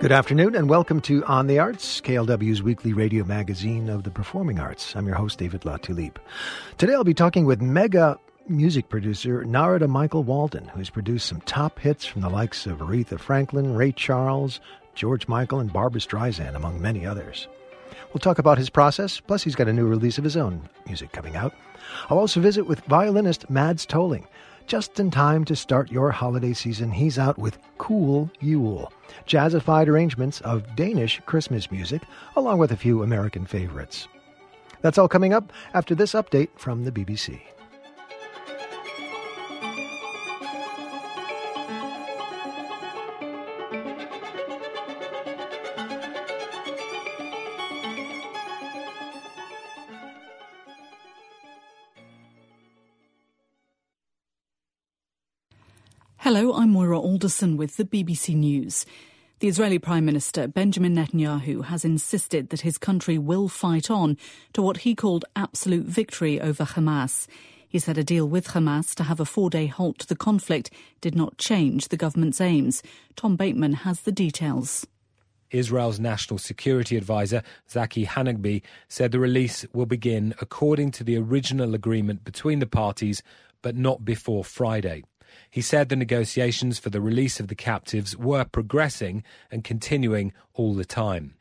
Good afternoon and welcome to On the Arts, KALW's weekly radio magazine of the performing arts. I'm your host, David Latulippe. Today I'll be talking with mega music producer Narada Michael Walden, who's produced some top hits from the likes of Aretha Franklin, Ray Charles, George Michael, and Barbra Streisand, among many others. We'll talk about his process, plus he's got a new release of his own music coming out. I'll also visit with violinist Mads Tolling, just in time to start your holiday season, he's out with Cool Yule, jazzified arrangements of Danish Christmas music, along with a few American favorites. That's all coming up after this update from the BBC. Hello, I'm Moira Alderson with the BBC News. The Israeli Prime Minister Benjamin Netanyahu has insisted that his country will fight on to what he called absolute victory over Hamas. He said a deal with Hamas to have a four day halt to the conflict did not change the government's aims. Tom Bateman has the details. Israel's national security advisor, Tzachi Hanegbi, said the release will begin according to the original agreement between the parties, but not before Friday. He said the negotiations for the release of the captives were progressing and continuing all the time.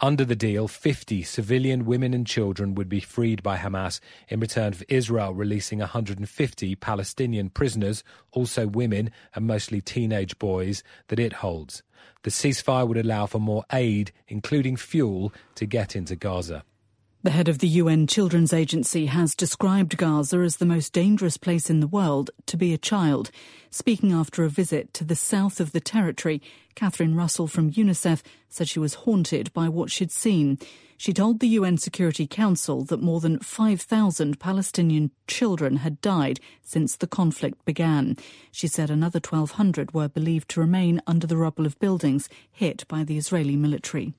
Under the deal, 50 civilian women and children would be freed by Hamas in return for Israel releasing 150 Palestinian prisoners, also women and mostly teenage boys, that it holds. The ceasefire would allow for more aid, including fuel, to get into Gaza. The head of the UN Children's Agency has described Gaza as the most dangerous place in the world to be a child. Speaking after a visit to the south of the territory, Catherine Russell from UNICEF said she was haunted by what she'd seen. She told the UN Security Council that more than 5,000 Palestinian children had died since the conflict began. She said another 1,200 were believed to remain under the rubble of buildings hit by the Israeli military.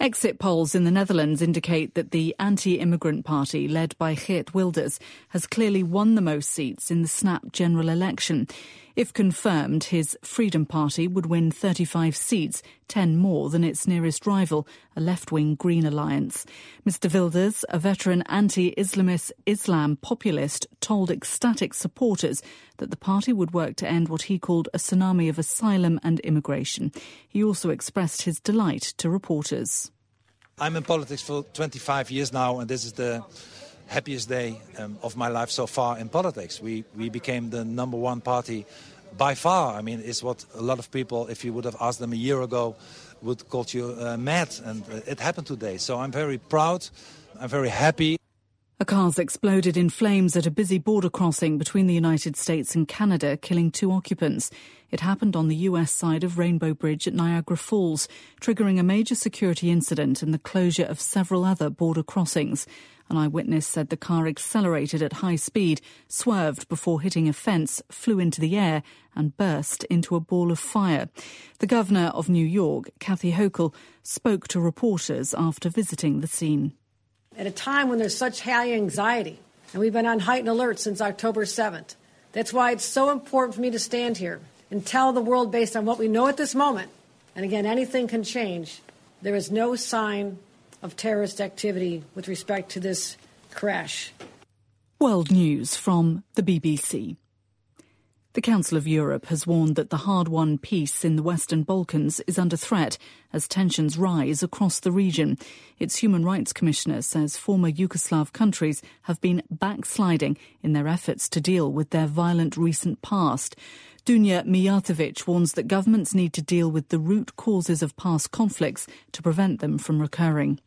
Exit polls in the Netherlands indicate that the anti-immigrant party, led by Geert Wilders, has clearly won the most seats in the snap general election. If confirmed, his Freedom Party would win 35 seats, 10 more than its nearest rival, a left-wing Green Alliance. Mr Wilders, a veteran anti-Islamist Islam populist, told ecstatic supporters that the party would work to end what he called a tsunami of asylum and immigration. He also expressed his delight to reporters. I'm in politics for 25 years now, and this is the happiest day um, of my life so far in politics. We, we became the number one party by far. I mean, it's what a lot of people, if you would have asked them a year ago, would call you uh, mad. And uh, it happened today. So I'm very proud. I'm very happy. A car's exploded in flames at a busy border crossing between the United States and Canada, killing two occupants. It happened on the US side of Rainbow Bridge at Niagara Falls, triggering a major security incident and the closure of several other border crossings. An eyewitness said the car accelerated at high speed, swerved before hitting a fence, flew into the air, and burst into a ball of fire. The governor of New York, Kathy Hochul, spoke to reporters after visiting the scene at a time when there's such high anxiety, and we've been on heightened alert since October 7th. That's why it's so important for me to stand here and tell the world, based on what we know at this moment, and again, anything can change, there is no sign of terrorist activity with respect to this crash. World News from the BBC. The Council of Europe has warned that the hard won peace in the Western Balkans is under threat as tensions rise across the region. Its Human Rights Commissioner says former Yugoslav countries have been backsliding in their efforts to deal with their violent recent past. Dunja Mijatovic warns that governments need to deal with the root causes of past conflicts to prevent them from recurring.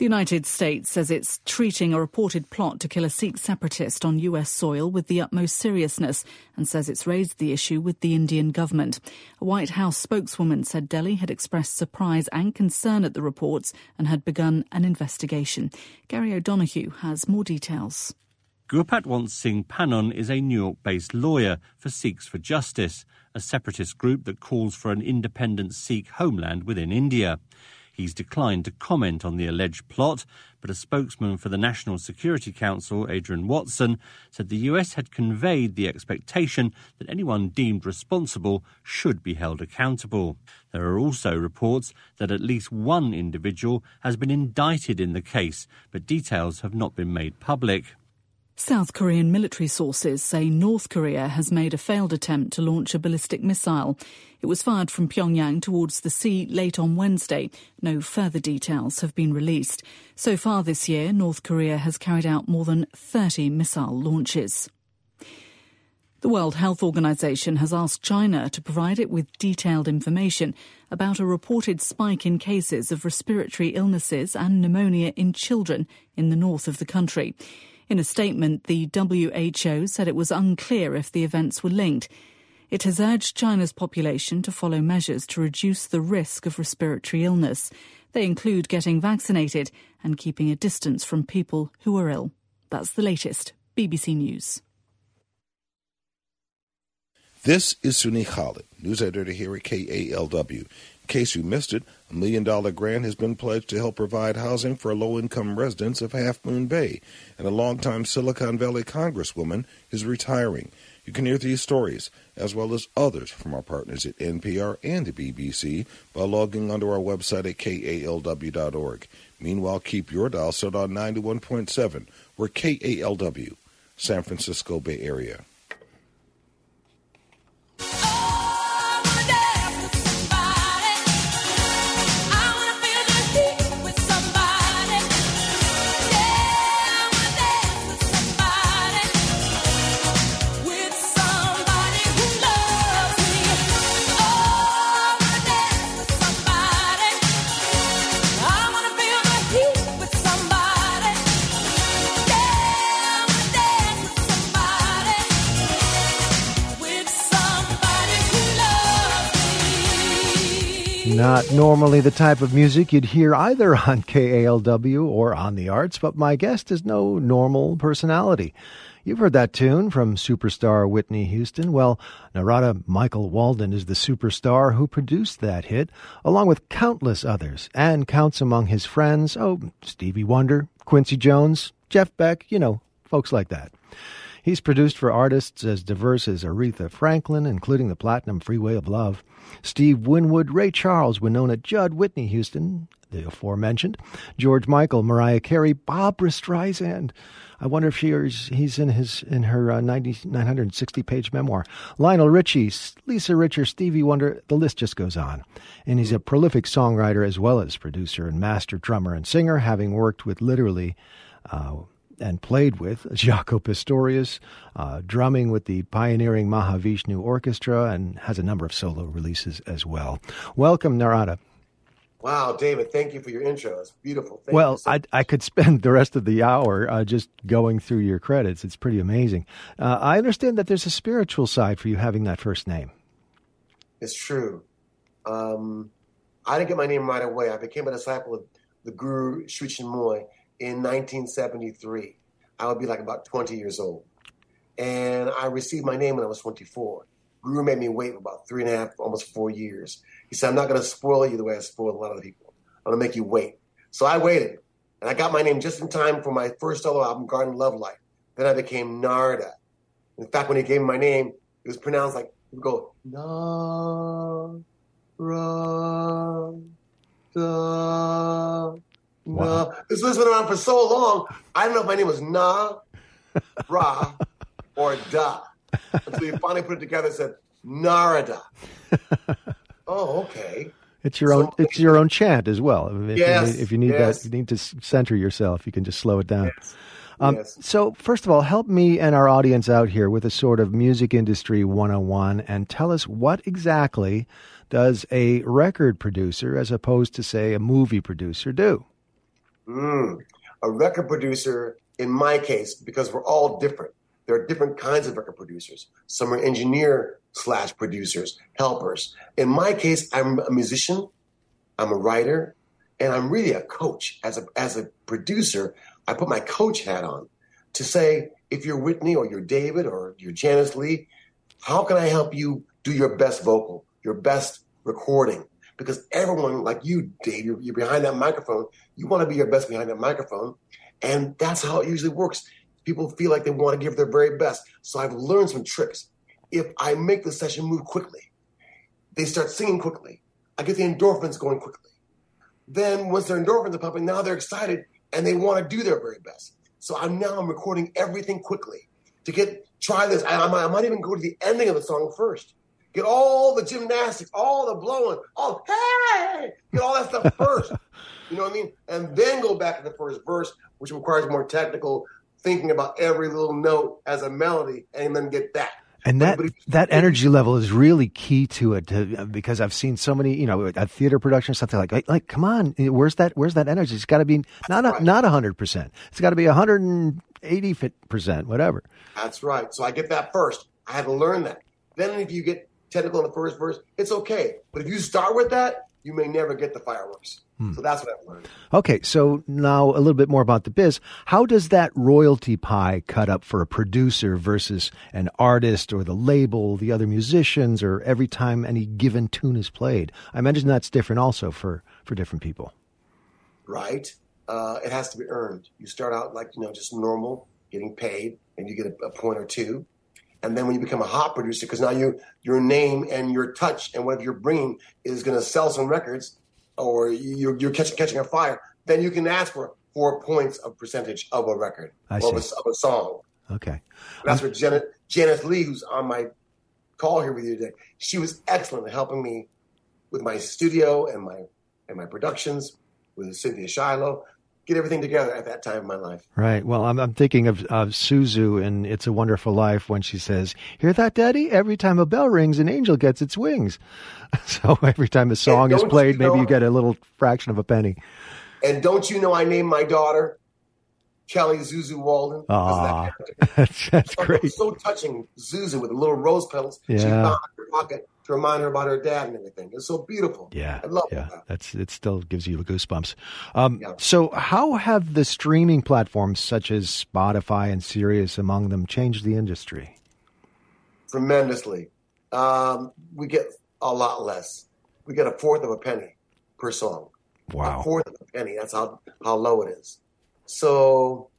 The United States says it's treating a reported plot to kill a Sikh separatist on US soil with the utmost seriousness and says it's raised the issue with the Indian government. A White House spokeswoman said Delhi had expressed surprise and concern at the reports and had begun an investigation. Gary O'Donoghue has more details. Gurpatwant Singh Pannun is a New York based lawyer for Sikhs for Justice, a separatist group that calls for an independent Sikh homeland within India. He's declined to comment on the alleged plot, but a spokesman for the National Security Council, Adrienne Watson, said the US had conveyed the expectation that anyone deemed responsible should be held accountable. There are also reports that at least one individual has been indicted in the case, but details have not been made public. South Korean military sources say North Korea has made a failed attempt to launch a ballistic missile. It was fired from Pyongyang towards the sea late on Wednesday. No further details have been released. So far this year, North Korea has carried out more than 30 missile launches. The World Health Organization has asked China to provide it with detailed information about a reported spike in cases of respiratory illnesses and pneumonia in children in the north of the country. In a statement, the WHO said it was unclear if the events were linked. It has urged China's population to follow measures to reduce the risk of respiratory illness. They include getting vaccinated and keeping a distance from people who are ill. That's the latest. BBC News. This is Sunni Khalid, news editor here at KALW case you missed it, a million dollar grant has been pledged to help provide housing for low income residents of Half Moon Bay, and a longtime Silicon Valley congresswoman is retiring. You can hear these stories, as well as others from our partners at NPR and the BBC, by logging onto our website at kalw.org. Meanwhile, keep your dial set on 91.7. We're KALW, San Francisco Bay Area. Not normally the type of music you'd hear either on KALW or on the arts, but my guest is no normal personality. You've heard that tune from superstar Whitney Houston. Well, Narada Michael Walden is the superstar who produced that hit, along with countless others, and counts among his friends, oh, Stevie Wonder, Quincy Jones, Jeff Beck, you know, folks like that. He's produced for artists as diverse as Aretha Franklin, including the Platinum Freeway of Love, Steve Winwood, Ray Charles, Wynonna Judd, Whitney Houston, the aforementioned, George Michael, Mariah Carey, Barbra Streisand. I wonder if she is, he's in his in her uh, 90, 960 page memoir. Lionel Richie, Lisa Richer, Stevie Wonder, the list just goes on. And he's a prolific songwriter as well as producer and master drummer and singer, having worked with literally uh, and played with Jaco Pastorius, uh, drumming with the pioneering Mahavishnu Orchestra, and has a number of solo releases as well. Welcome, Narada. Wow, David, thank you for your intro. It's beautiful. Thank well, so I, I could spend the rest of the hour uh, just going through your credits. It's pretty amazing. Uh, I understand that there's a spiritual side for you having that first name. It's true. Um, I didn't get my name right away. I became a disciple of the Guru Sri Chinmoy in 1973. I would be like about 20 years old. And I received my name when I was 24. Guru made me wait about three and a half, almost four years. He said, I'm not going to spoil you the way I spoiled a lot of the people. I'm going to make you wait. So I waited. And I got my name just in time for my first solo album, Garden Love Life. Then I became Narda. In fact, when he gave me my name, it was pronounced like, he would go, Narada. Wow. No, this list been around for so long. I don't know if my name was Nah, Ra, or Da. Until you finally put it together and said Narada. oh, okay. It's your so, own. It's your own chant as well. If yes, you need, if you need yes. that, you need to center yourself. You can just slow it down. Yes. Um, yes. So, first of all, help me and our audience out here with a sort of music industry 101 and tell us what exactly does a record producer, as opposed to, say, a movie producer, do? Mm, a record producer, in my case, because we're all different, there are different kinds of record producers. Some are engineer slash producers, helpers. In my case, I'm a musician, I'm a writer, and I'm really a coach. As a, as a producer, I put my coach hat on to say, if you're Whitney or you're David or you're Janis Lee, how can I help you do your best vocal, your best recording? Because everyone, like you, Dave, you're, you're behind that microphone. You want to be your best behind that microphone. And that's how it usually works. People feel like they want to give their very best. So I've learned some tricks. If I make the session move quickly, they start singing quickly. I get the endorphins going quickly. Then once their endorphins are pumping, now they're excited and they want to do their very best. So I'm now I'm recording everything quickly to get try this. I, I, might, I might even go to the ending of the song first. Get all the gymnastics, all the blowing, all hey, get all that stuff first. you know what I mean? And then go back to the first verse, which requires more technical thinking about every little note as a melody, and then get that. And that that energy level is really key to it, to, because I've seen so many, you know, a theater production something like, like, like, come on, eh, where's that? Where's that energy? It's got to be not a, right. not hundred percent. It's got to be hundred and eighty percent, whatever. That's right. So I get that first. I had to learn that. Then if you get technical in the first verse, it's okay. But if you start with that, you may never get the fireworks. Hmm. So that's what I've learned. Okay, so now a little bit more about the biz. How does that royalty pie cut up for a producer versus an artist or the label, the other musicians, or every time any given tune is played? I imagine that's different also for, for different people. Right. Uh, it has to be earned. You start out like, you know, just normal, getting paid, and you get a, a point or two. And then when you become a hot producer, because now you your name and your touch and whatever you're bringing is going to sell some records, or you're, you're catching catching a fire, then you can ask for four points of percentage of a record of, a, of a song. Okay, that's where Janet Janice Lee, who's on my call here with you today, she was excellent in helping me with my studio and my and my productions with Cynthia Shiloh get everything together at that time in my life. Right. Well, I'm, I'm thinking of, of Zuzu in It's a Wonderful Life when she says, Hear that, Daddy? Every time a bell rings, an angel gets its wings. So every time a song is played, you know, maybe you get a little fraction of a penny. And don't you know I named my daughter Kelly Zuzu Walden? Ah, that that's, that's great. So touching, Zuzu with the little rose petals. Yeah. She found in her pocket to remind her about her dad and everything. It's so beautiful. Yeah, I love yeah. That. That's it. Still gives you the goosebumps. Um, yeah. So, how have the streaming platforms such as Spotify and Sirius, among them, changed the industry? Tremendously. Um, we get a lot less. We get a fourth of a penny per song. Wow, a fourth of a penny. That's how how low it is. So,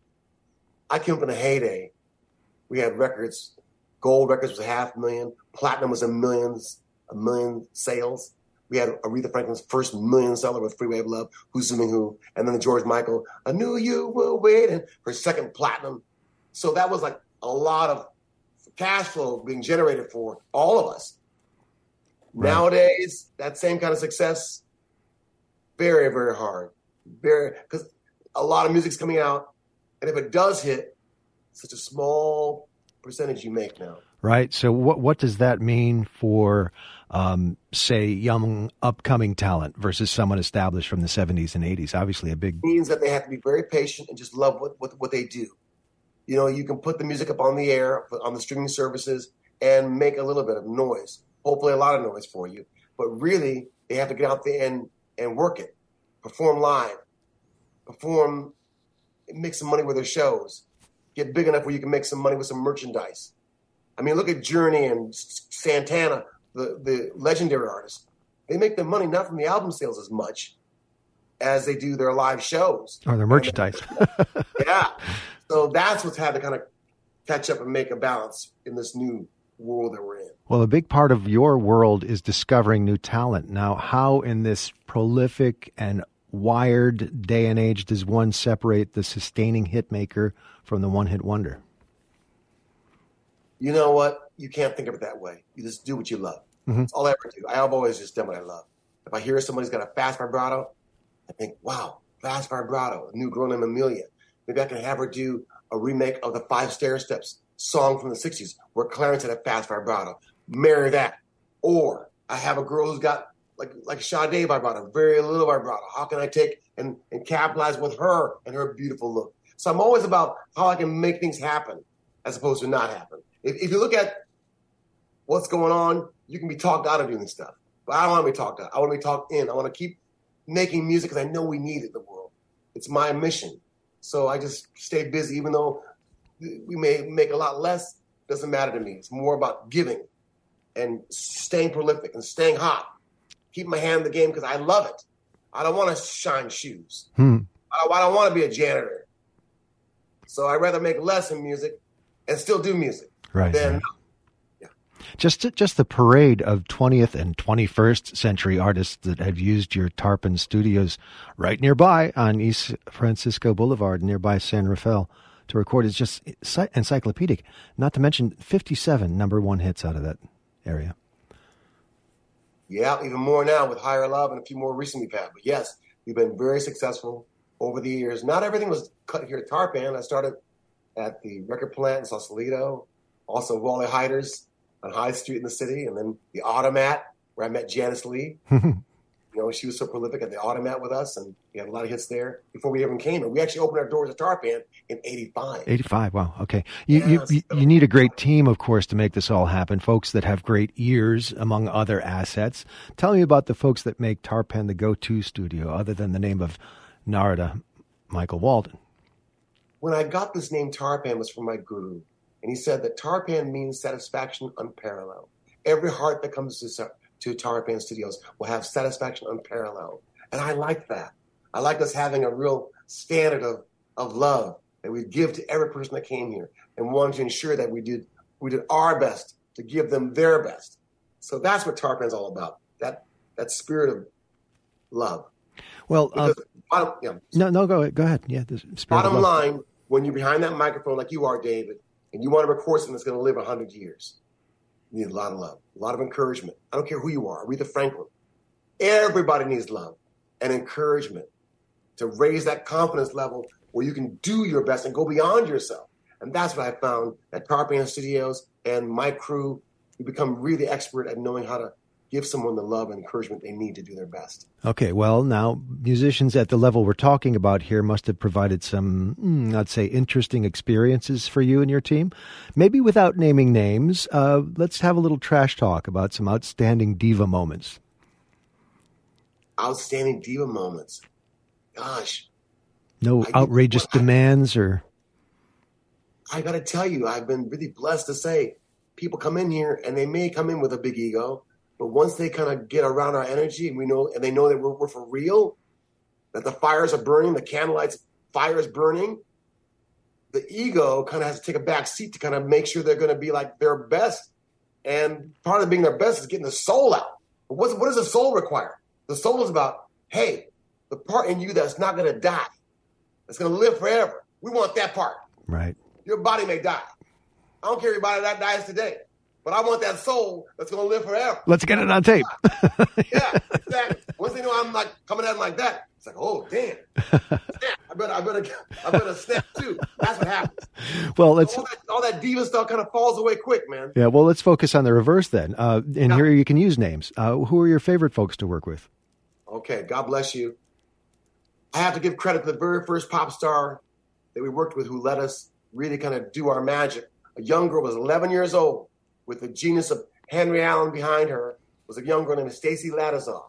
I came up in a heyday. We had records Gold records was a half million. Platinum was a millions, a million sales. We had Aretha Franklin's first million seller with Freeway of Love, Who's Zooming Who, and then the George Michael, I Knew You Were Waiting, her second platinum. So that was like a lot of cash flow being generated for all of us. Right. Nowadays, that same kind of success, very, very hard. Very, because a lot of music's coming out, and if it does hit, such a small percentage you make now. Right. So what what does that mean for um, say young upcoming talent versus someone established from the 70s and 80s? Obviously a big it means that they have to be very patient and just love what, what what they do. You know, you can put the music up on the air on the streaming services and make a little bit of noise. Hopefully a lot of noise for you. But really they have to get out there and and work it. Perform live. Perform make some money with their shows get big enough where you can make some money with some merchandise. I mean, look at Journey and Santana, the, the legendary artists. They make their money not from the album sales as much as they do their live shows or their merchandise. yeah. So that's what's had to kind of catch up and make a balance in this new world that we're in. Well, a big part of your world is discovering new talent. Now, how in this prolific and wired day and age does one separate the sustaining hit maker from the one hit wonder? You know what? You can't think of it that way. You just do what you love. Mm-hmm. That's all I ever do. I have always just done what I love. If I hear somebody's got a fast vibrato, I think, wow, fast vibrato, a new girl named Amelia. Maybe I can have her do a remake of the Five Stairsteps song from the 60s where Clarence had a fast vibrato. Marry that. Or I have a girl who's got like like Sade vibrato, very little vibrato. How can I take and, and capitalize with her and her beautiful look? So I'm always about how I can make things happen as opposed to not happen. If, if you look at what's going on, you can be talked out of doing stuff. But I don't want to be talked out. I want to be talked in. I want to keep making music because I know we need it in the world. It's my mission. So I just stay busy, even though we may make a lot less. Doesn't matter to me. It's more about giving and staying prolific and staying hot keep my hand in the game because I love it. I don't want to shine shoes. Hmm. I, I don't want to be a janitor. So I'd rather make less in music and still do music Right. than right. Just just the parade of 20th and 21st century artists that have used your Tarpan Studios right nearby on East Francisco Boulevard, nearby San Rafael, to record is just encyclopedic. Not to mention 57 number one hits out of that area. Yeah, even more now with Higher Love and a few more recently had. But yes, we've been very successful over the years. Not everything was cut here at Tarpan. I started at the record plant in Sausalito, also Wally Heider's on High Street in the city, and then the Automat, where I met Janice Lee. You know, she was so prolific at the Automat with us, and we had a lot of hits there before we even came. And we actually opened our doors at Tarpan in '85. 85. Wow. Okay. You, you, Yes. you, you need a great team, of course, to make this all happen. Folks that have great ears, among other assets. Tell me about the folks that make Tarpan the go-to studio, other than the name of Narada Michael Walden. When I got this name Tarpan was from my guru, and he said that Tarpan means satisfaction unparalleled. Every heart that comes to, to Tarpan Studios will have satisfaction unparalleled. And I like that. I like us having a real standard of, of love that we give to every person that came here and wanted to ensure that we did we did our best to give them their best. So that's what Tarpan's all about. That that spirit of love. Well, uh, bottom, yeah, no, no, go ahead. Go ahead. Yeah, the Bottom line, when you're behind that microphone like you are, David, and you want to record something that's going to live 100 years, need a lot of love, a lot of encouragement. I don't care who you are, Aretha Franklin. Everybody needs love and encouragement to raise that confidence level where you can do your best and go beyond yourself. And that's what I found at Tarpan Studios and my crew. We become really expert at knowing how to give someone the love and encouragement they need to do their best. Okay, well, now musicians at the level we're talking about here must have provided some, mm, I'd say, interesting experiences for you and your team. Maybe without naming names, uh, let's have a little trash talk about some outstanding diva moments. Outstanding diva moments. Gosh, No I outrageous well, I- demands or. I got to tell you, I've been really blessed to say people come in here and they may come in with a big ego, but once they kind of get around our energy and we know, and they know that we're, we're for real, that the fires are burning, the candlelight's fire is burning, the ego kind of has to take a back seat to kind of make sure they're going to be like their best. And part of being their best is getting the soul out. But what's, what does the soul require? The soul is about, hey, the part in you that's not going to die, that's going to live forever. We want that part. Right. Your body may die. I don't care if your body that dies today, but I want that soul that's going to live forever. Let's get it on tape. Yeah, exactly. Once they know I'm like coming at them like that, it's like, oh damn, snap! I better, I better, I better snap too. That's what happens. well, let's. All that, all that diva stuff kind of falls away quick, man. Yeah, well, let's focus on the reverse then. Uh, and here you can use names. Uh, who are your favorite folks to work with? Okay, God bless you. I have to give credit to the very first pop star that we worked with who let us really kind of do our magic. A young girl was 11 years old with the genius of Henry Allen behind her. Was a young girl named Stacy Lattisaw.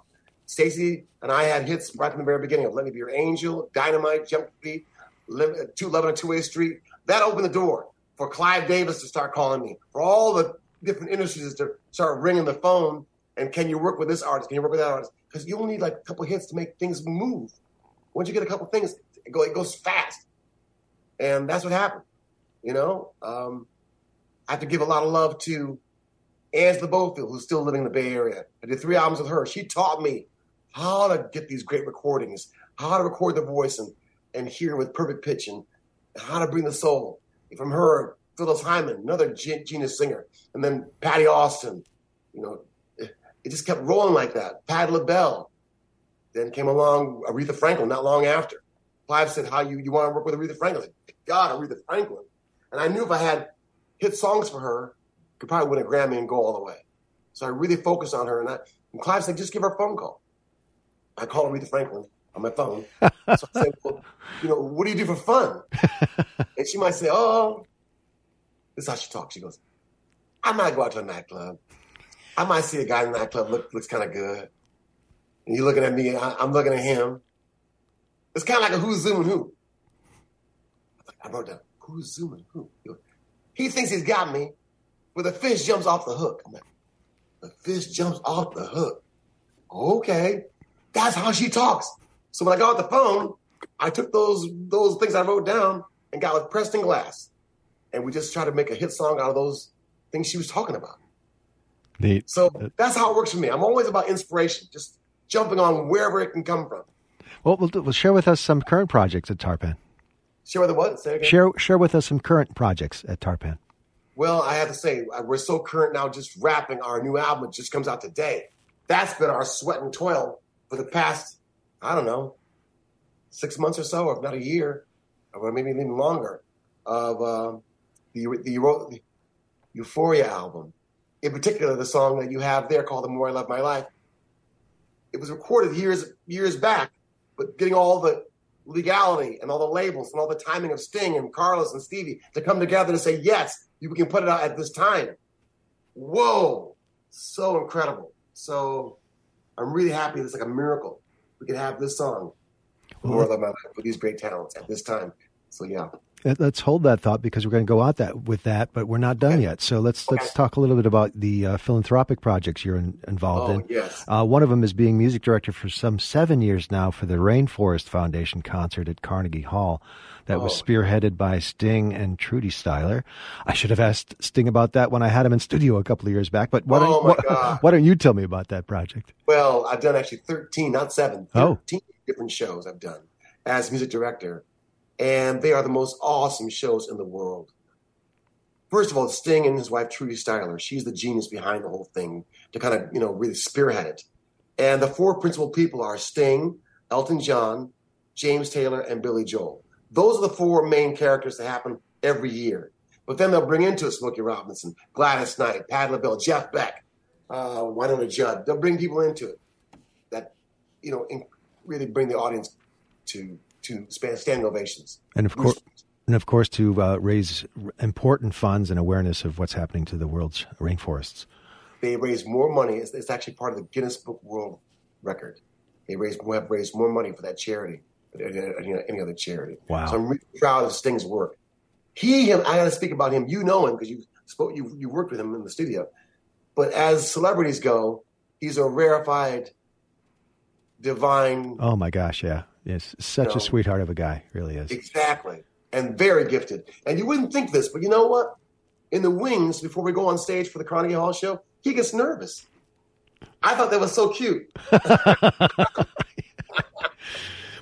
Stacy and I had hits right from the very beginning of Let Me Be Your Angel, Dynamite, Jump Beat, Lim- 211 on a Two Way Street. That opened the door for Clive Davis to start calling me, for all the different industries to start ringing the phone. And can you work with this artist? Can you work with that artist? Because you only need like a couple hits to make things move. Once you get a couple things, it, it goes fast. And that's what happened. You know, um, Have to give a lot of love to Angela Bofill, who's still living in the Bay Area. I did three albums with her. She taught me how to get these great recordings, how to record the voice and, and hear with perfect pitch and how to bring the soul. From her, Phyllis Hyman, another ge- genius singer, and then Patti Austin. You know, it, just kept rolling like that. Pat LaBelle. Then came along Aretha Franklin not long after. Clive said, "How you you want to work with Aretha Franklin?" I said, God, Aretha Franklin. And I knew if I had hit songs for her, could probably win a Grammy and go all the way. So I really focused on her. And, I, and Clive said, just give her a phone call. I called Aretha Franklin on my phone. so I said, well, you know, what do you do for fun? and she might say, oh, this is how she talks. She goes, I might go out to a nightclub. I might see a guy in the nightclub look, looks kind of good. And you're looking at me, I, I'm looking at him. It's kind of like a who's zooming who. I wrote down, who's zooming who? He thinks he's got me, but the fish jumps off the hook. I'm like, the fish jumps off the hook. Okay, that's how she talks. So when I got off the phone, I took those those things I wrote down and got with Preston Glass, and we just tried to make a hit song out of those things she was talking about. Neat. So that's how it works for me. I'm always about inspiration, just jumping on wherever it can come from. Well, we'll, we'll share with us some current projects at Tarpan. Share the what? Say again. Share share with us some current projects at Tarpan. Well, I have to say, uh, we're so current now, just wrapping our new album. It just comes out today. That's been our sweat and toil for the past, I don't know, six months or so, if not a year, or maybe even longer, of uh, the, the, the Euphoria album. In particular, the song that you have there called "The More I Love My Life." It was recorded years years back, but getting all the legality and all the labels and all the timing of Sting and Carlos and Stevie to come together to say yes, you can put it out at this time. Whoa, so incredible! So I'm really happy. It's like a miracle. We can have this song, "More Love My Life," with these great talents at this time. So yeah. Let's hold that thought because we're going to go out that with that, but we're not done Okay. yet. So let's Okay. let's talk a little bit about the uh, philanthropic projects you're in, involved Oh in. yes. Uh, one of them is being music director for some seven years now for the Rainforest Foundation concert at Carnegie Hall that was Oh. spearheaded by Sting and Trudy Styler. I should have asked Sting about that when I had him in studio a couple of years back, but why don't, Oh, why, don't you tell me about that project? Well, I've done actually 13, not seven, Oh. 13 different shows I've done as music director. And they are the most awesome shows in the world. First of all, Sting and his wife, Trudy Styler, she's the genius behind the whole thing to kind of, you know, really spearhead it. And the four principal people are Sting, Elton John, James Taylor, and Billy Joel. Those are the four main characters that happen every year. But then they'll bring into it Smokey Robinson, Gladys Knight, Pat LaBelle, Jeff Beck, uh, Wynonna Judd. They'll bring people into it that, you know, in, really bring the audience to to span, standing ovations. And of course, and of course, to uh, raise important funds and awareness of what's happening to the world's rainforests. They raise more money. It's, it's actually part of the Guinness Book World Record. They raise have raised more money for that charity than any, any other charity. Wow. So I'm really proud of Sting's work. He, and I got to speak about him. You know him because you spoke, you you worked with him in the studio. But as celebrities go, he's a rarefied, divine, Oh my gosh, yeah, yes, such No. a sweetheart of a guy, really is. exactly, and very gifted. And you wouldn't think this, but you know what? In the wings, before we go on stage for the Carnegie Hall show, he gets nervous. I thought that was so cute.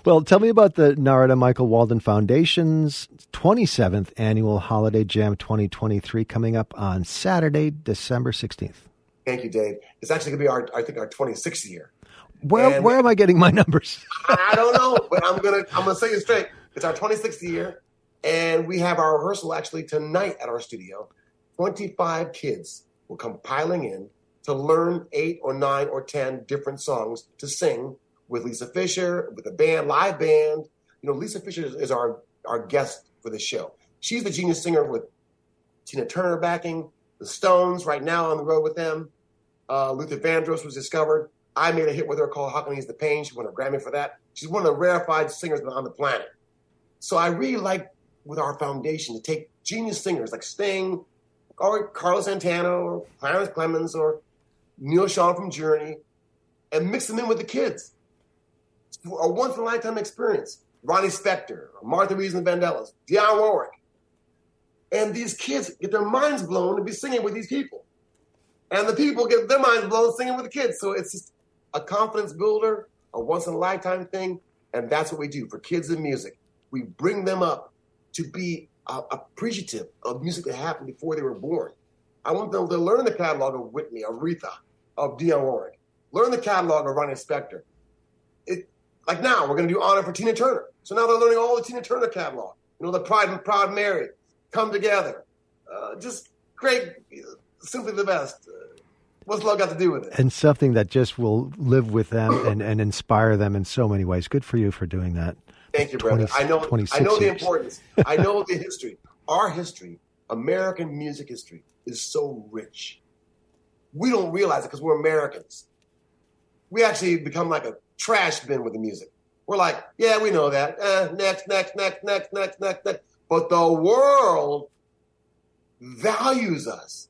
Well, tell me about the Narada Michael Walden Foundation's 27th annual Holiday Jam 2023 coming up on Saturday, December 16th. Thank you, Dave. It's actually going to be our, I think, our 26th year. Where And- where am I getting my numbers? I don't know, but I'm gonna I'm gonna say it straight. It's our 26th year, and we have our rehearsal actually tonight at our studio. 25 kids will come piling in to learn eight or nine or ten different songs to sing with Lisa Fischer, with a band, live band. You know, Lisa Fischer is, is our our guest for the show. She's the genius singer with Tina Turner backing, the Stones right now on the road with them. Uh, Luther Vandross was discovered. I made a hit with her called How Can Ease the Pain. She won a Grammy for that. She's one of the rarefied singers on the planet. So I really like with our foundation to take genius singers like Sting or Carlos Santana or Clarence Clemons or Neal Schon from Journey and mix them in with the kids. It's a once in a lifetime experience. Ronnie Spector, Martha Reeves and Vandellas, Dionne Warwick. And these kids get their minds blown to be singing with these people. And the people get their minds blown singing with the kids. So it's just a confidence builder, a once in a lifetime thing. And that's what we do for kids in music. We bring them up to be uh, appreciative of music that happened before they were born. I want them to learn the catalog of Whitney, Aretha, of Dionne Warwick. Learn the catalog of Ronnie Spector. It, like now, we're going to do honor for Tina Turner. So now they're learning all the Tina Turner catalog. You know, the Pride and Proud Mary, Come Together. Uh, just great, simply the best. Uh, what's love got to do with it? and something that just will live with them and, and inspire them in so many ways. Good for you for doing that. Thank you, brother. I know. I know the importance. I know the history. Our history, American music history, is so rich. We don't realize it because we're Americans. We actually become like a trash bin with the music. We're like, yeah, we know that. Eh, next, next, next, next, next, next, next. But the world values us.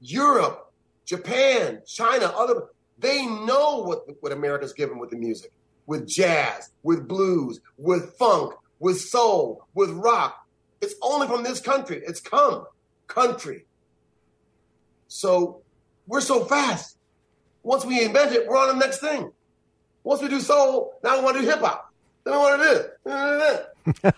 Europe, Japan, China, other They know what, what America's given with the music, with jazz, with blues, with funk, with soul, with rock. It's only from this country. It's come country. So we're so fast. Once we invent it, we're on the next thing. Once we do soul, now we want to do hip hop. Then we want to do.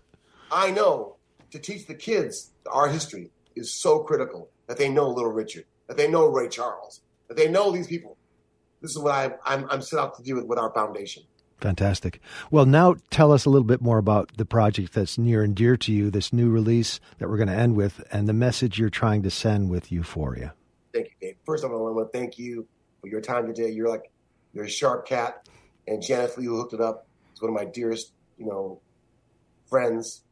I know to teach the kids our history is so critical that they know Little Richard, that they know Ray Charles, that they know these people. This is what I, I'm, I'm set out to do with, with our foundation. Fantastic. Well, now tell us a little bit more about the project that's near and dear to you, this new release that we're going to end with, and the message you're trying to send with Euphoria. Thank you, Dave. First of all, I want to thank you for your time today. You're like, you're a sharp cat. And Janet Lee, who hooked it up, is one of my dearest, you know, friends,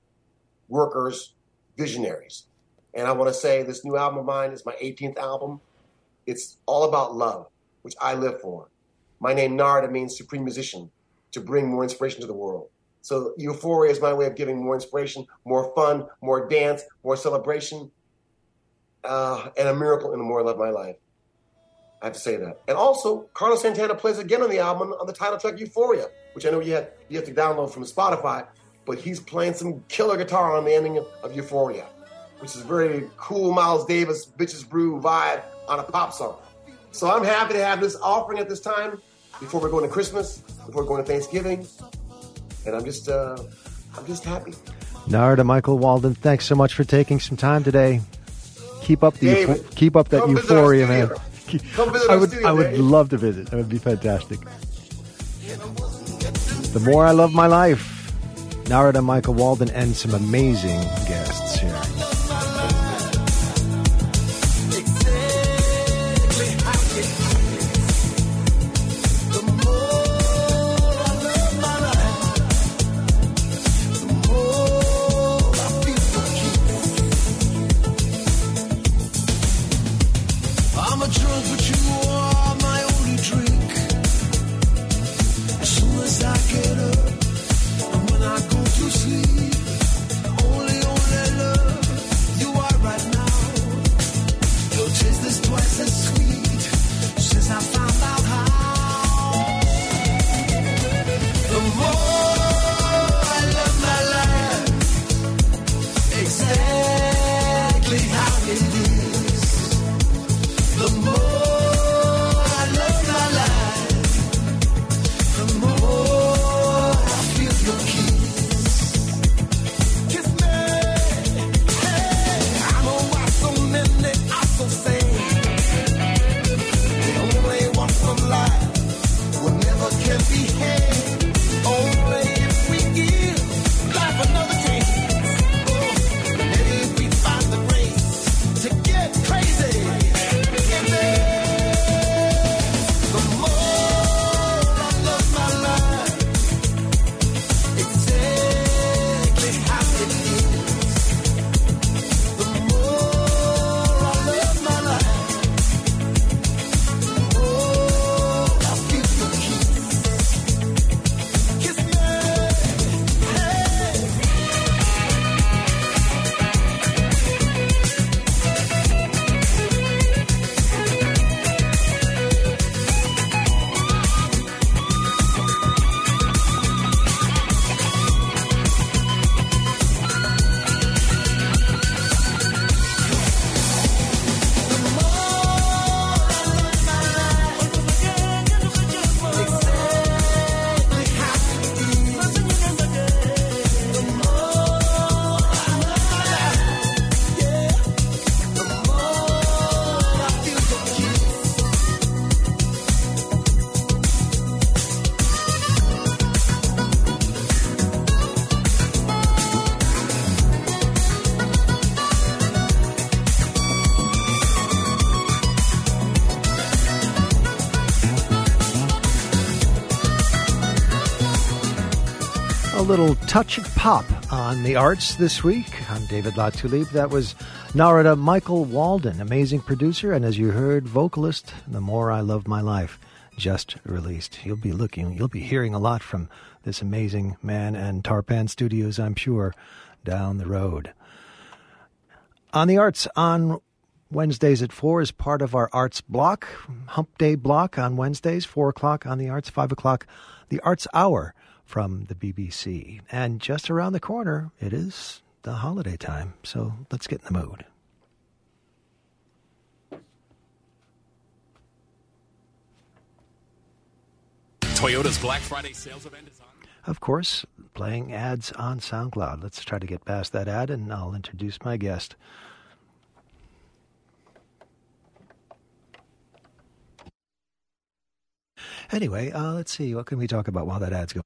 workers, visionaries. And I want to say this new album of mine is my 18th album. It's all about love, which I live for. My name Narada means supreme musician, to bring more inspiration to the world. So Euphoria is my way of giving more inspiration, more fun, more dance, more celebration, uh, and a miracle in the more love my life. I have to say that. And also, Carlos Santana plays again on the album on the title track Euphoria, which I know you had you have to download from Spotify, but he's playing some killer guitar on the ending of, of Euphoria which is very cool Miles Davis Bitches Brew vibe on a pop song. So I'm happy to have this offering at this time before we're going to Christmas, before we're going to Thanksgiving, and I'm just uh, I'm just happy. Narada Michael Walden, thanks so much for taking some time today. Keep up the David, keep up that euphoria, man. Come visit I would studio, I would Dave. love to visit. That would be fantastic. The more I love my life. Narada Michael Walden and some amazing guests here. Touch of pop on the arts this week. I'm David Latulippe. That was Narada Michael Walden, amazing producer, and as you heard, vocalist. The more I love my life, just released. You'll be looking, you'll be hearing a lot from this amazing man and Tarpan Studios, I'm sure, down the road. On the arts on Wednesdays at 4 is part of our arts block, hump day block on Wednesdays, 4 o'clock on the arts, 5 o'clock, the arts hour from the BBC. And just around the corner, it is the holiday time. So let's get in the mood. Toyota's Black Friday sales event is on. Of course, playing ads on SoundCloud. Let's try to get past that ad and I'll introduce my guest. Anyway, uh, let's see. What can we talk about while that ad's going?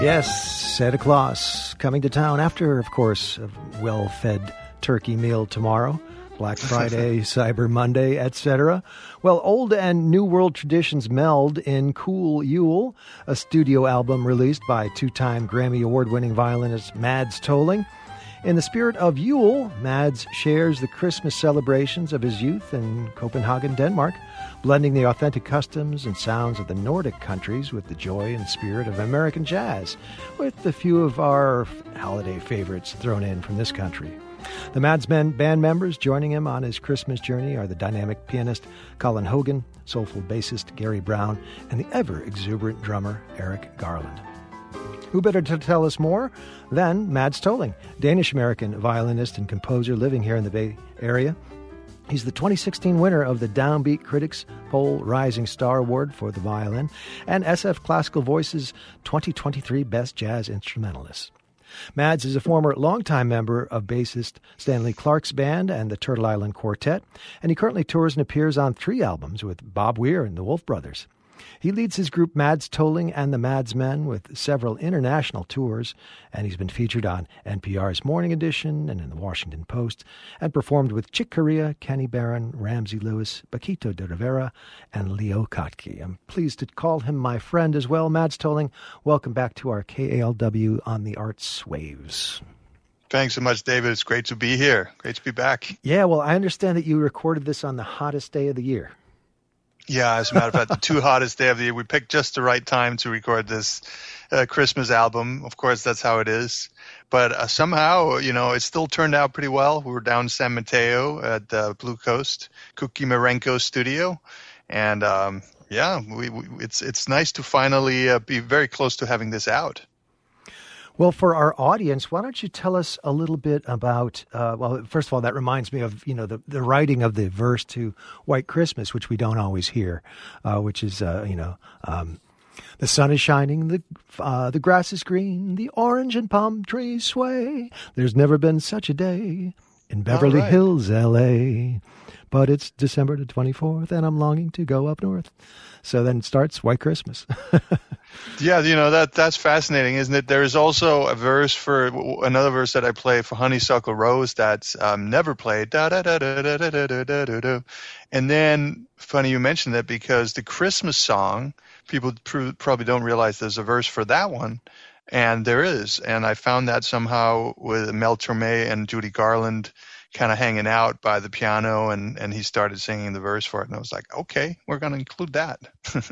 Yes, Santa Claus coming to town after, of course, a well fed turkey meal tomorrow. Black Friday, Cyber Monday, etc. Well, old and new world traditions meld in Cool Yule, a studio album released by two time Grammy Award winning violinist Mads Tolling. In the spirit of Yule, Mads shares the Christmas celebrations of his youth in Copenhagen, Denmark, blending the authentic customs and sounds of the Nordic countries with the joy and spirit of American jazz, with a few of our holiday favorites thrown in from this country. The Mads Men band members joining him on his Christmas journey are the dynamic pianist Colin Hogan, soulful bassist Gary Brown, and the ever exuberant drummer Eric Garland. Who better to tell us more than Mads Tolling, Danish American violinist and composer living here in the Bay Area. He's the 2016 winner of the Downbeat Critics Poll Rising Star Award for the violin and SF Classical Voices 2023 Best Jazz Instrumentalist. Mads is a former longtime member of bassist Stanley Clarke's band and the Turtle Island Quartet, and he currently tours and appears on three albums with Bob Weir and the Wolf Brothers. He leads his group Mads Tolling and the Mads Men with several international tours, and he's been featured on NPR's Morning Edition and in the Washington Post, and performed with Chick Corea, Kenny Barron, Ramsey Lewis, Paquito D'Rivera, and Leo Kottke. I'm pleased to call him my friend as well. Mads Tolling, welcome back to our KALW on the Arts Waves. Thanks so much, David. It's great to be here. Great to be back. Yeah, well, I understand that you recorded this on the hottest day of the year. Yeah, as a matter of fact, the two hottest day of the year. We picked just the right time to record this uh, Christmas album. Of course, that's how it is. But uh, somehow, you know, it still turned out pretty well. We were down San Mateo at uh, Blue Coast, Cookie Marenco studio, and um, yeah, we, we, it's it's nice to finally uh, be very close to having this out. Well, for our audience, why don't you tell us a little bit about? Uh, well, first of all, that reminds me of you know the the writing of the verse to White Christmas, which we don't always hear, uh, which is uh, you know. Um, the sun is shining, the uh, the grass is green, the orange and palm trees sway. There's never been such a day in Beverly right. Hills, L.A. But it's December the 24th, and I'm longing to go up north. So then starts White Christmas. Yeah, you know that that's fascinating, isn't it? There is also a verse for another verse that I play for Honeysuckle Rose that's um, never played. Da da da da da da da da da. And then, funny you mentioned that because the Christmas song, people pr- probably don't realize there's a verse for that one, and there is. And I found that somehow with Mel Torme and Judy Garland kind of hanging out by the piano, and and he started singing the verse for it, and I was like, okay, we're going to include that.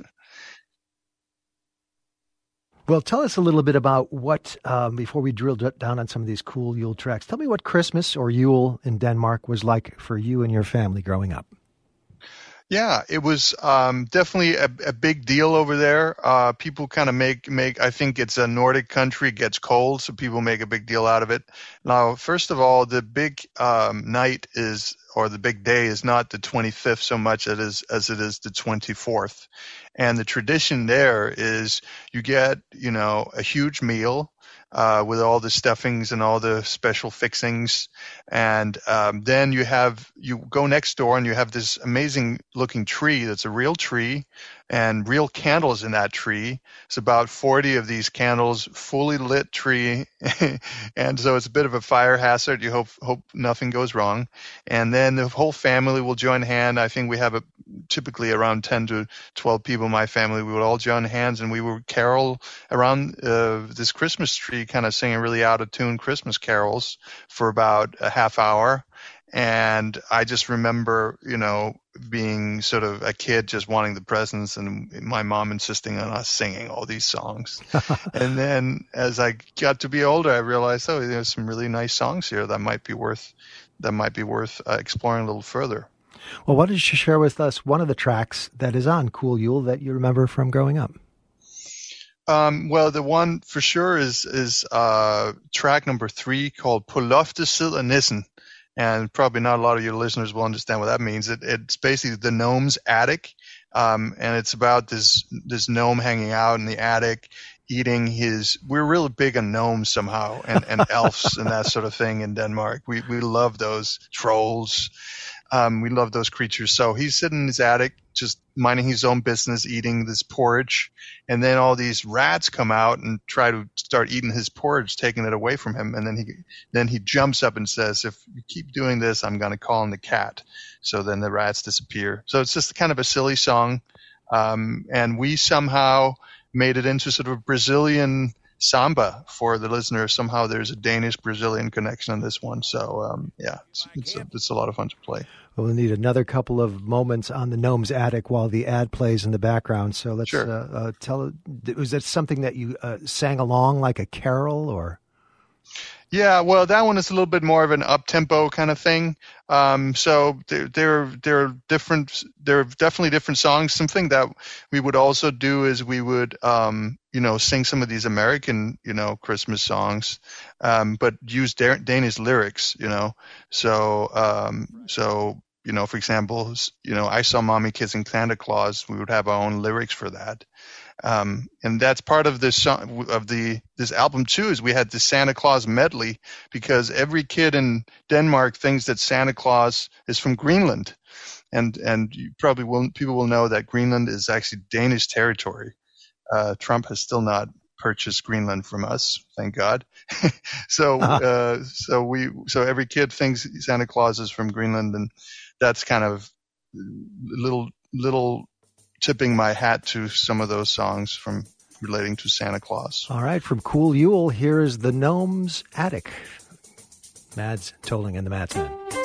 Well, tell us a little bit about what, um, before we drill down on some of these cool Yule tracks, tell me what Christmas or Yule in Denmark was like for you and your family growing up. Yeah, it was um, definitely a, a, big deal over there. Uh, people kind of make make. I think it's a Nordic country, gets cold, so people make a big deal out of it. Now, first of all, the big um, night is, or the big day is not the 25th so much as as it is the 24th, and the tradition there is you get you know a huge meal uh, with all the stuffings and all the special fixings. And um, then you have you go next door and you have this amazing looking tree that's a real tree and real candles in that tree. It's about 40 of these candles, fully lit tree, and so it's a bit of a fire hazard. You hope hope nothing goes wrong, and then the whole family will join hand. I think we have a, typically around 10 to 12 people in my family. We would all join hands and we would carol around uh, this Christmas tree, kind of singing really out of tune Christmas carols for about a half hour and I just remember, you know, being sort of a kid just wanting the presents and my mom insisting on us singing all these songs. and then as I got to be older, I realized, oh, there's some really nice songs here that might be worth that might be worth uh, exploring a little further. Well, why don't you share with us one of the tracks that is on Cool Yule that you remember from growing up? Um, well, the one for sure is is uh, track number three called "På loftet sidder nissen," and probably not a lot of your listeners will understand what that means. It, it's basically the gnome's attic, um, and it's about this this gnome hanging out in the attic, eating his. We're really big on gnomes somehow, and, and elves and that sort of thing in Denmark. We we love those trolls. Um, we love those creatures. So he's sitting in his attic, just minding his own business, eating this porridge, and then all these rats come out and try to start eating his porridge, taking it away from him. And then he then he jumps up and says, "If you keep doing this, I'm going to call in the cat." So then the rats disappear. So it's just kind of a silly song, um, and we somehow made it into sort of a Brazilian samba for the listener. Somehow there's a Danish Brazilian connection on this one. So um, yeah, it's, it's, a, it's a lot of fun to play. We'll need another couple of moments on the gnome's attic while the ad plays in the background. So let's sure. uh, uh, tell. Was that something that you uh, sang along like a carol, or? Yeah, well, that one is a little bit more of an up tempo kind of thing. Um, so there, there, there are different, there are definitely different songs. Something that we would also do is we would, um, you know, sing some of these American, you know, Christmas songs, um, but use Danish lyrics, you know. So, um, so you know, for example, you know, I saw mommy kissing Santa Claus. We would have our own lyrics for that. Um, and that's part of this song, of the this album too. Is we had the Santa Claus medley because every kid in Denmark thinks that Santa Claus is from Greenland, and and you probably will people will know that Greenland is actually Danish territory. Uh, Trump has still not purchased Greenland from us, thank God. so uh-huh. uh, so we so every kid thinks Santa Claus is from Greenland, and that's kind of little little tipping my hat to some of those songs from relating to Santa Claus. All right, from Cool Yule, here is The Gnome's Attic. Mads Tolling and the Madsmen.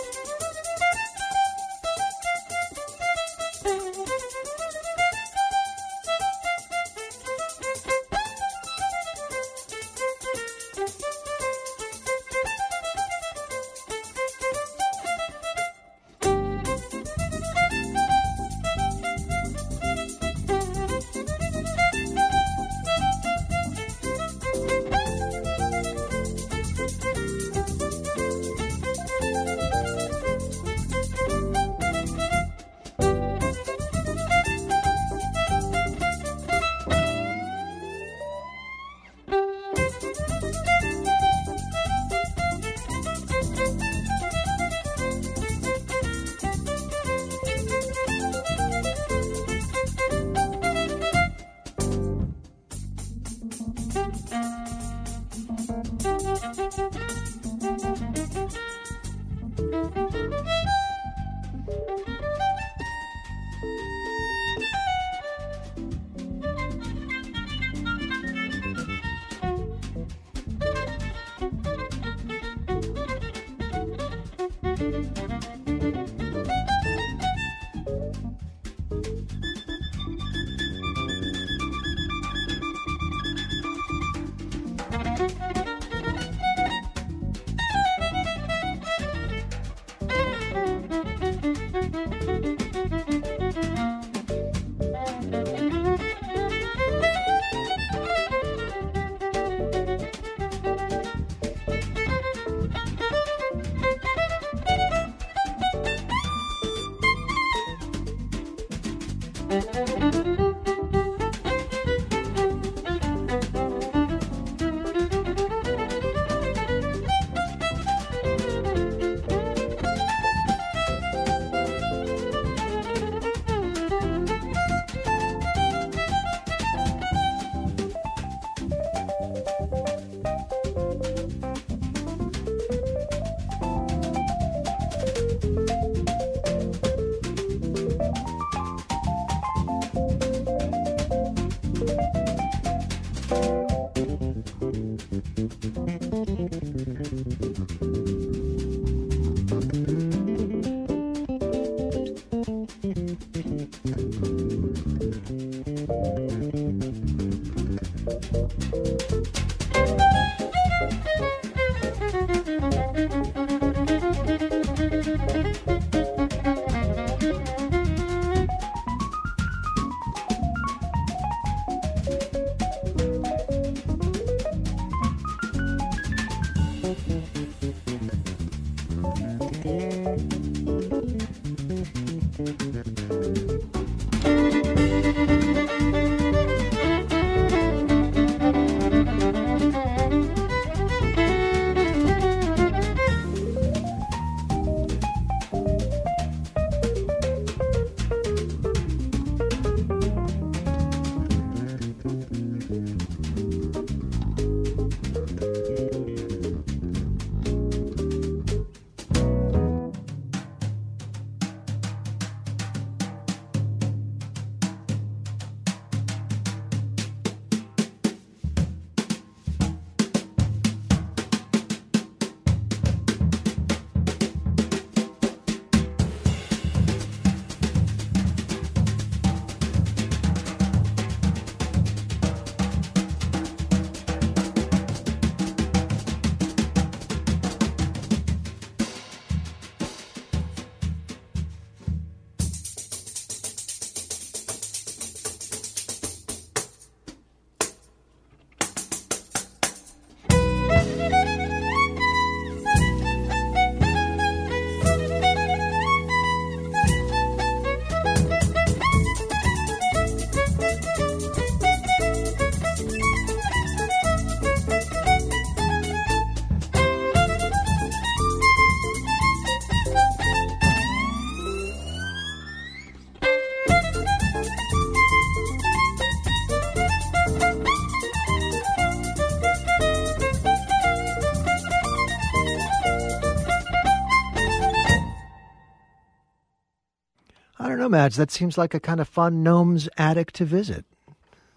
I don't know, Mads. That seems like a kind of fun gnome's attic to visit.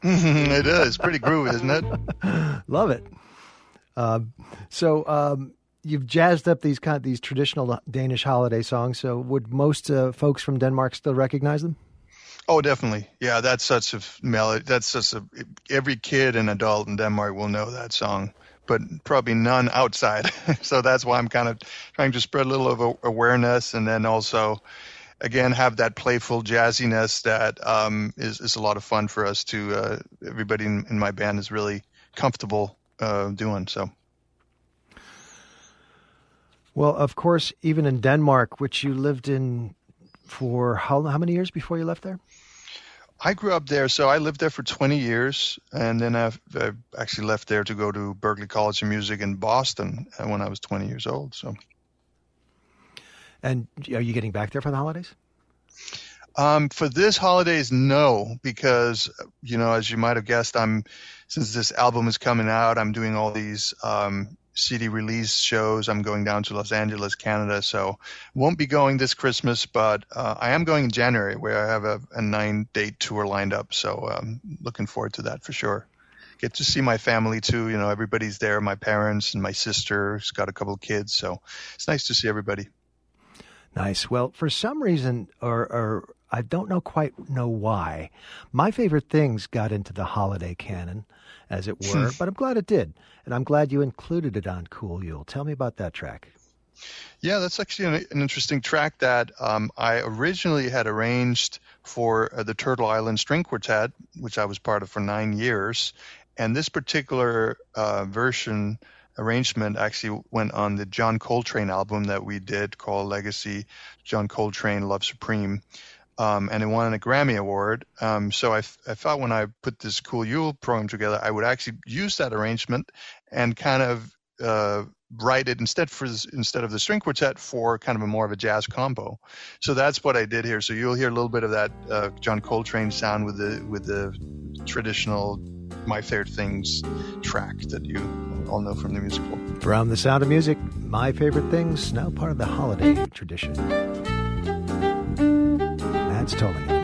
it is pretty groovy, isn't it? Love it. Um, so um, you've jazzed up these kind of, these traditional Danish holiday songs. So would most uh, folks from Denmark still recognize them? Oh, definitely. Yeah, that's such a melody. That's such a every kid and adult in Denmark will know that song, but probably none outside. so that's why I'm kind of trying to spread a little of awareness, and then also, again, have that playful jazziness that um, is is a lot of fun for us to. Uh, everybody in, in my band is really comfortable uh, doing so. Well, of course, even in Denmark, which you lived in for how how many years before you left there? I grew up there, so I lived there for 20 years, and then I've, i actually left there to go to Berklee College of Music in Boston uh, when I was 20 years old. So, And are you getting back there for the holidays? um, for this holidays, no, because you know, as you might have guessed, I'm since this album is coming out, I'm doing all these um, CD release shows. I'm going down to Los Angeles, Canada, so won't be going this Christmas, but uh, I am going in January, where I have a, a nine date tour lined up. So, um, looking forward to that for sure. Get to see my family too. You know, everybody's there. My parents and my sister. She's got a couple of kids, so it's nice to see everybody. Nice. Well, for some reason, or, or I don't know quite know why, my favorite things got into the holiday canon, as it were. but I'm glad it did, and I'm glad you included it on Cool Yule. Tell me about that track. Yeah, that's actually an, an interesting track that um, I originally had arranged for uh, the Turtle Island String Quartet, which I was part of for nine years. And this particular uh, version arrangement actually went on the John Coltrane album that we did called Legacy John Coltrane Love Supreme. um, and it won a Grammy Award. Um, so I, f- I thought when I put this Cool Yule program together, I would actually use that arrangement and kind of uh, write it instead for instead of the string quartet for kind of a more of a jazz combo. So that's what I did here. So you'll hear a little bit of that uh, John Coltrane sound with the with the traditional "My Favorite Things" track that you all know from the musical. From The Sound of Music, My Favorite Things, now part of the holiday tradition. Mads Tolling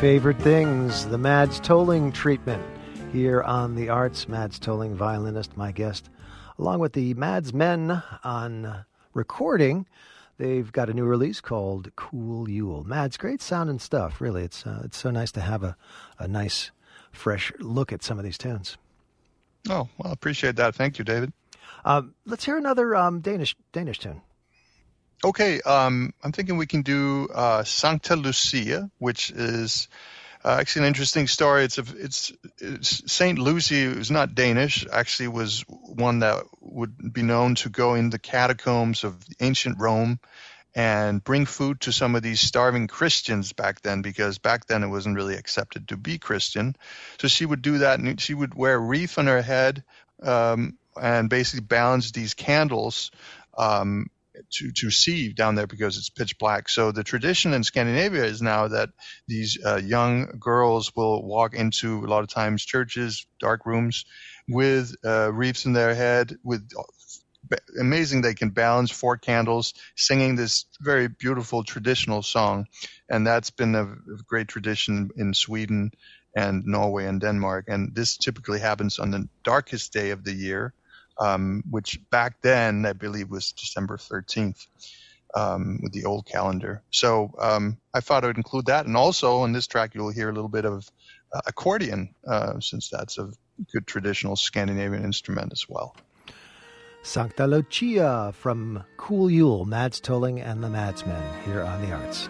favorite things, the Mads Tolling treatment here on the Arts. Mads Tolling, violinist, my guest, along with the Mads Men on recording. They've got a new release called Cool Yule. Mads, great sounding stuff. Really, it's uh, it's so nice to have a, a nice, fresh look at some of these tunes. Oh, well, appreciate that. Thank you, David. Um, let's hear another um, Danish Danish tune. Okay, um, I'm thinking we can do uh, Sancta Lucia, which is uh, actually an interesting story. It's a, it's, it's Saint Lucy, who's not Danish, actually was one that would be known to go in the catacombs of ancient Rome and bring food to some of these starving Christians back then, because back then it wasn't really accepted to be Christian. So she would do that, and she would wear a wreath on her head um, and basically balance these candles. Um, to, to see down there because it's pitch black. So the tradition in Scandinavia is now that these uh, young girls will walk into a lot of times churches, dark rooms, with uh, wreaths in their head. With amazing, they can balance four candles, singing this very beautiful traditional song, and that's been a, a great tradition in Sweden and Norway and Denmark. And this typically happens on the darkest day of the year um, which back then I believe was December 13th um, with the old calendar. So um, I thought I would include that. And also on this track, you'll hear a little bit of uh, accordion, uh, since that's a good traditional Scandinavian instrument as well. Sancta Lucia from Cool Yule, Mads Tolling and the Madsmen here on the Arts.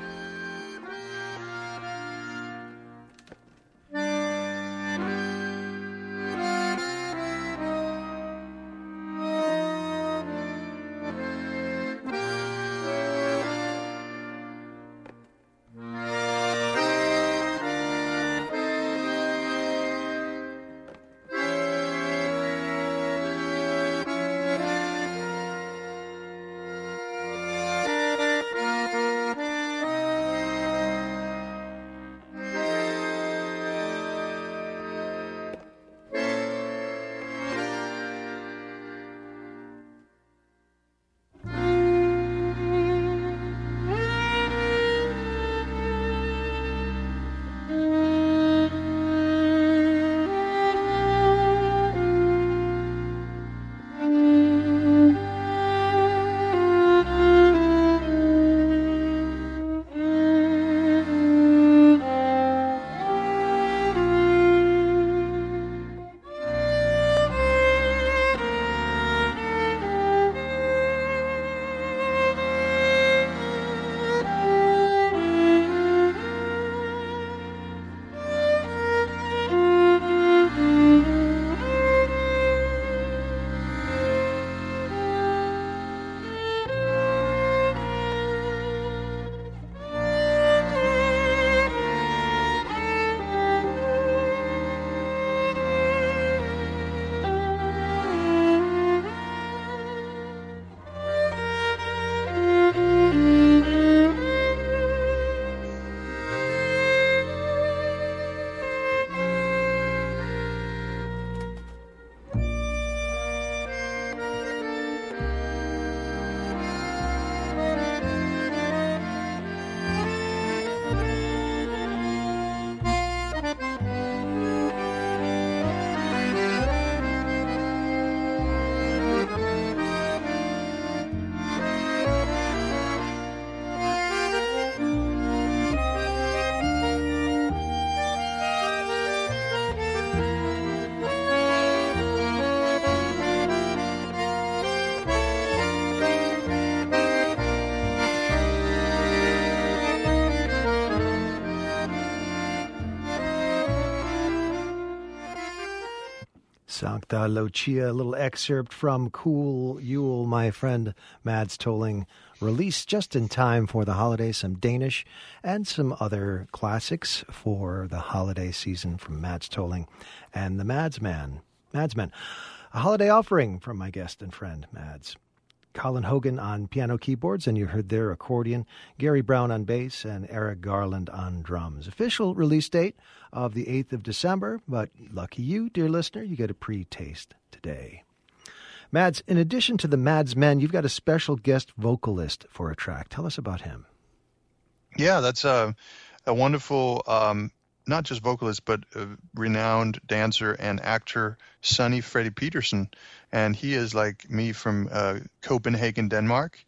Sancta Lucia, a little excerpt from Cool Yule, my friend Mads Tolling, released just in time for the holiday. Some Danish and some other classics for the holiday season from Mads Tolling and the Mads Man. Mads Man. A holiday offering from my guest and friend, Mads. Colin Hogan on piano keyboards, and you heard their accordion, Gary Brown on bass, and Eric Garland on drums. Official release date of the 8th of December, but lucky you, dear listener, you get a pre taste today. Mads, in addition to the Mads Men, you've got a special guest vocalist for a track. Tell us about him. Yeah, that's a, a wonderful, um, not just vocalist, but renowned dancer and actor, Sonny Fredie-Pedersen. And he is like me from uh, Copenhagen, Denmark.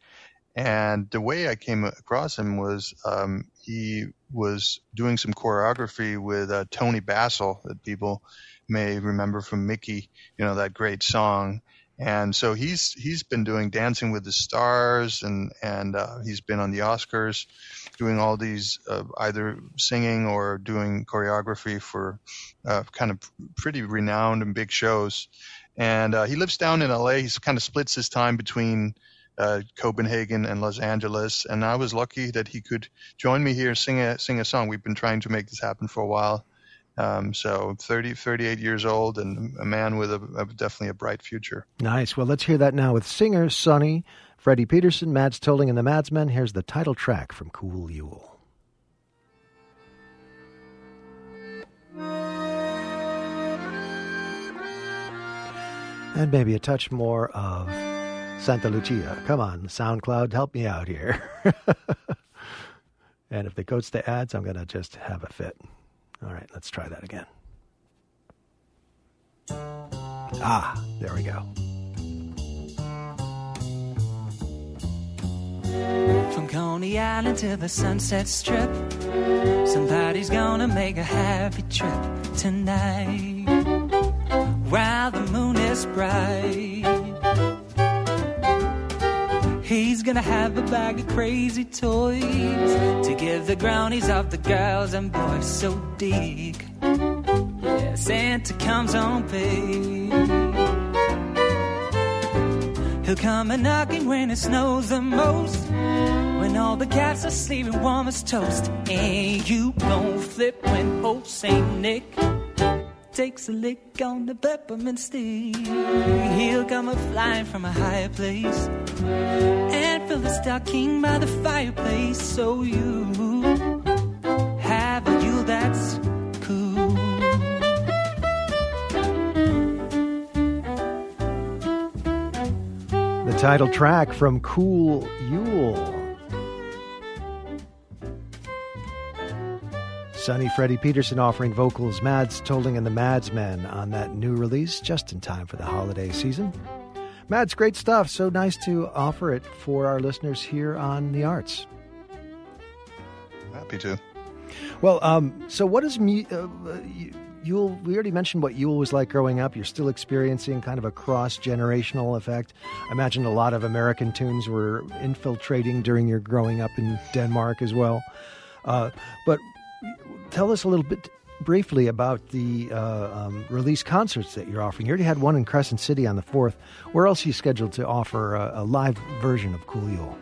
And the way I came across him was um, he was doing some choreography with uh, Toni Basil that people may remember from Mickey, you know, that great song. And so he's he's been doing Dancing with the Stars, and and uh, he's been on the Oscars, doing all these uh, either singing or doing choreography for uh, kind of pretty renowned and big shows. And uh, he lives down in LA. He's kind of splits his time between uh, Copenhagen and Los Angeles. And I was lucky that he could join me here, sing a sing a song. We've been trying to make this happen for a while. Um, so 30, 38 years old and a man with a, a, definitely a bright future. Nice. Well, let's hear that now with singer Sonny, Fredie-Pedersen, Mads Tolling, and the Madsmen. Here's the title track from Cool Yule. And maybe a touch more of Santa Lucia. Come on, SoundCloud, help me out here. and if they goes to ads, I'm going to just have a fit. All right, let's try that again. Ah, there we go. From Coney Island to the Sunset Strip, somebody's gonna make a happy trip tonight while the moon is bright. He's gonna have a bag of crazy toys to give the brownies of the girls and boys so dig. Yeah, Santa comes on big. He'll come a knocking when it snows the most. When all the cats are sleeping warm as toast. And you gon' flip when old Saint Nick takes a lick on the peppermint stick. He'll come a flying from a higher place and fill the stocking by the fireplace. So you have a Yule that's cool. The title track from Cool Yule. Sonny Fredie-Pedersen offering vocals, Mads Tolling and the Madsmen on that new release just in time for the holiday season. Mads, great stuff. So nice to offer it for our listeners here on The Arts. Happy to. Well, um, so what is mu- uh, Yule? We already mentioned what Yule was like growing up. You're still experiencing kind of a cross generational effect. I imagine a lot of American tunes were infiltrating during your growing up in Denmark as well. Uh, but tell us a little bit briefly about the uh, um, release concerts that you're offering. You already had one in Crescent City on the 4th. Where else are you scheduled to offer a, a live version of Cool Yule?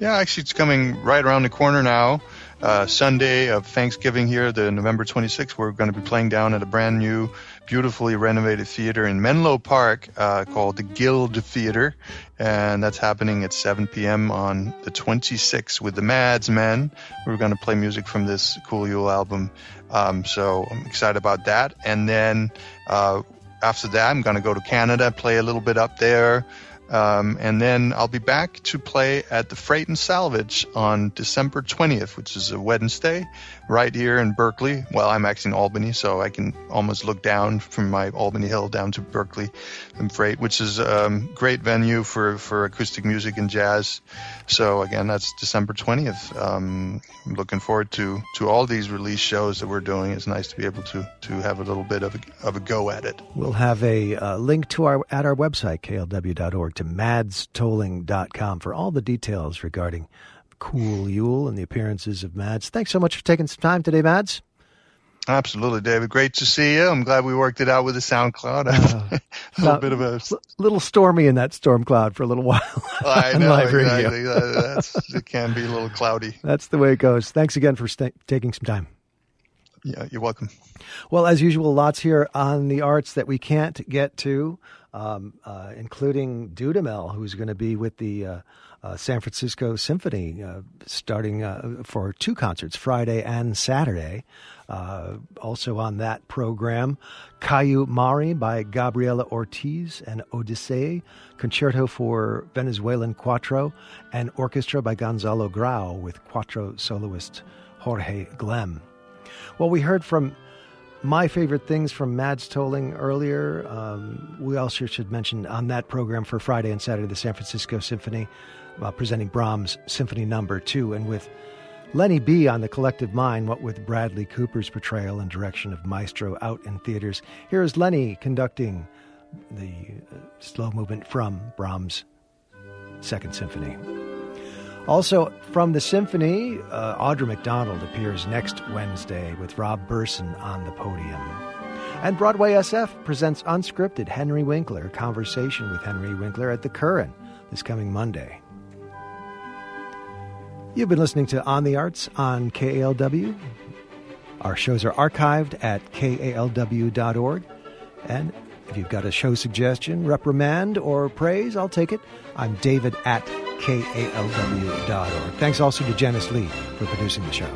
Yeah, actually, it's coming right around the corner now. Uh, Sunday of Thanksgiving here, the November 26th, we're going to be playing down at a brand new, beautifully renovated theater in Menlo Park uh, called the Guild Theater. And that's happening at 7 p.m. on the 26th with the Mads Men. We're going to play music from this Cool Yule album. Um, so I'm excited about that. And then uh, after that, I'm going to go to Canada, play a little bit up there. Um, and then I'll be back to play at the Freight and Salvage on December 20th, which is a Wednesday, right here in Berkeley. Well, I'm actually in Albany, so I can almost look down from my Albany Hill down to Berkeley and Freight, which is a um, great venue for, for acoustic music and jazz. So again, that's December 20th. Um, I'm looking forward to, to all these release shows that we're doing. It's nice to be able to, to have a little bit of a, of a go at it. We'll have a uh, link to our at our website, kalw.org, to madstolling.com for all the details regarding Cool Yule and the appearances of Mads. Thanks so much for taking some time today, Mads. Absolutely, David. Great to see you. I'm glad we worked it out with the SoundCloud. Uh, a little bit of a little stormy in that storm cloud for a little while. I know live exactly. That's, it can be a little cloudy. That's the way it goes. Thanks again for sta taking some time. Yeah, you're welcome. Well, as usual, lots here on the arts that we can't get to, um, uh, including Dudamel, who's going to be with the uh, uh, San Francisco Symphony uh, starting uh, for two concerts, Friday and Saturday. Uh, also on that program, Kauyumari by Gabriela Ortiz and Odyssey, Concerto for Venezuelan Cuatro, and Orchestra by Gonzalo Grau with Cuatro soloist Jorge Glem. Well, we heard from my favorite things from Mads Tolling earlier. Um, we also should mention on that program for Friday and Saturday, the San Francisco Symphony uh, presenting Brahms Symphony Number Two, and with Lenny B on the Collective Mind, what with Bradley Cooper's portrayal and direction of Maestro out in theaters. Here is Lenny conducting the uh, slow movement from Brahms' Second Symphony. Also, from the symphony, uh, Audra McDonald appears next Wednesday with Rob Burson on the podium. And Broadway SF presents Unscripted Henry Winkler, conversation with Henry Winkler at the Curran this coming Monday. You've been listening to On the Arts on KALW. Our shows are archived at kalw.org. And if you've got a show suggestion, reprimand, or praise, I'll take it. I'm David at kalw.org. Thanks also to Janice Lee for producing the show.